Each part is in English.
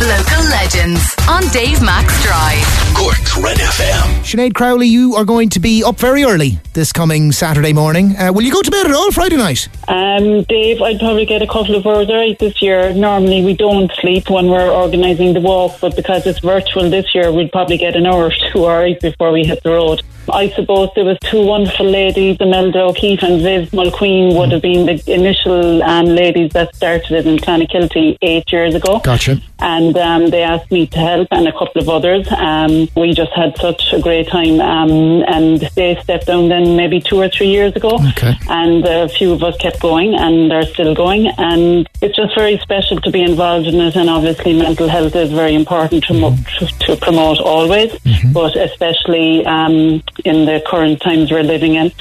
Local legends on Dave Max Drive. Cork's Red FM. Sinead Crowley, you are going to be up very early this coming Saturday morning. Uh, will you go to bed at all Friday night? Um, Dave, I'd probably get a couple of hours right this year. Normally, we don't sleep when we're organising the walk, but because it's virtual this year, we'd probably get an hour or two hours before we hit the road. I suppose there was two wonderful ladies, Imelda O'Keeffe and Viv Mulqueen would have been the initial um, ladies that started it in Clonakilty eight years ago. Gotcha. And um, they asked me to help and a couple of others. Um, we just had such a great time. Um, and they stepped down then maybe two or three years ago. Okay. And a few of us kept going and are still going. And it's just very special to be involved in it. And obviously, mental health is very important to, mo- to, to promote always, but especially um, in the current times we're living in.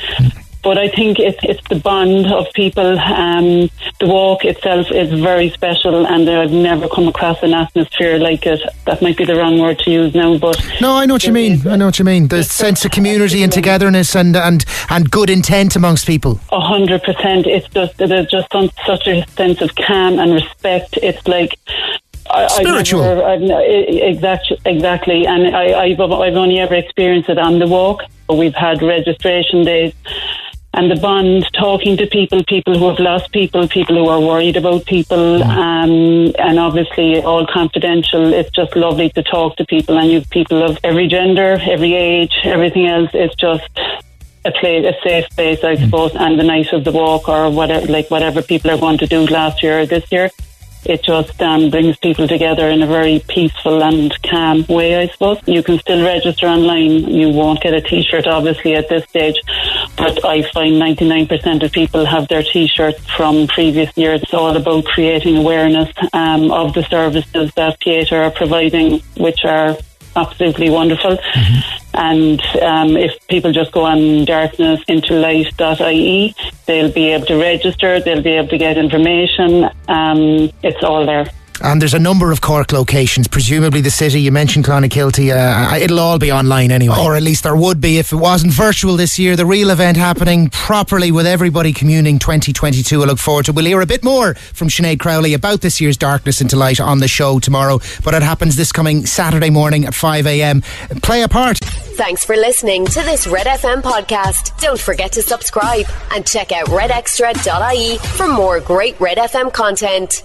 But I think it's it's the bond of people. Um, the walk itself is very special, and I've never come across an atmosphere like it. That might be the wrong word to use now, but No, I know what you mean. I know what you mean. The sense of community and togetherness and, and, and good intent amongst people. A hundred percent. It's just there's just such a sense of calm and respect. It's like. I, Spiritual. I've never, I've, ne- exactly, exactly, and I, I've I've only ever experienced it on the walk. We've had registration days, and the bond, talking to people, people who have lost people, people who are worried about people, um, and obviously all confidential. It's just lovely to talk to people, and you've people of every gender, every age, everything else. It's just a place, a safe place, I suppose, and the night of the walk or whatever, like whatever people are going to do last year or this year. It just um, brings people together in a very peaceful and calm way, I suppose. You can still register online. You won't get a T-shirt, obviously, at this stage. But I find 99% of people have their T-shirts from previous years. It's all about creating awareness um, of the services that Pieta are providing, which are absolutely wonderful. And um, if people just go on darknessintolight.ie, they'll be able to register, they'll be able to get information. Um, it's all there. And there's a number of Cork locations, presumably the city. You mentioned Clonakilty. Uh, it'll all be online anyway. Or at least there would be if it wasn't virtual this year. The real event happening properly with everybody communing 2022. I look forward to. We'll hear a bit more from Sinead Crowley about this year's Darkness into Light on the show tomorrow. But it happens this coming Saturday morning at 5am. Play a part. Thanks for listening to this Red FM podcast. Don't forget to subscribe and check out redextra.ie for more great Red FM content.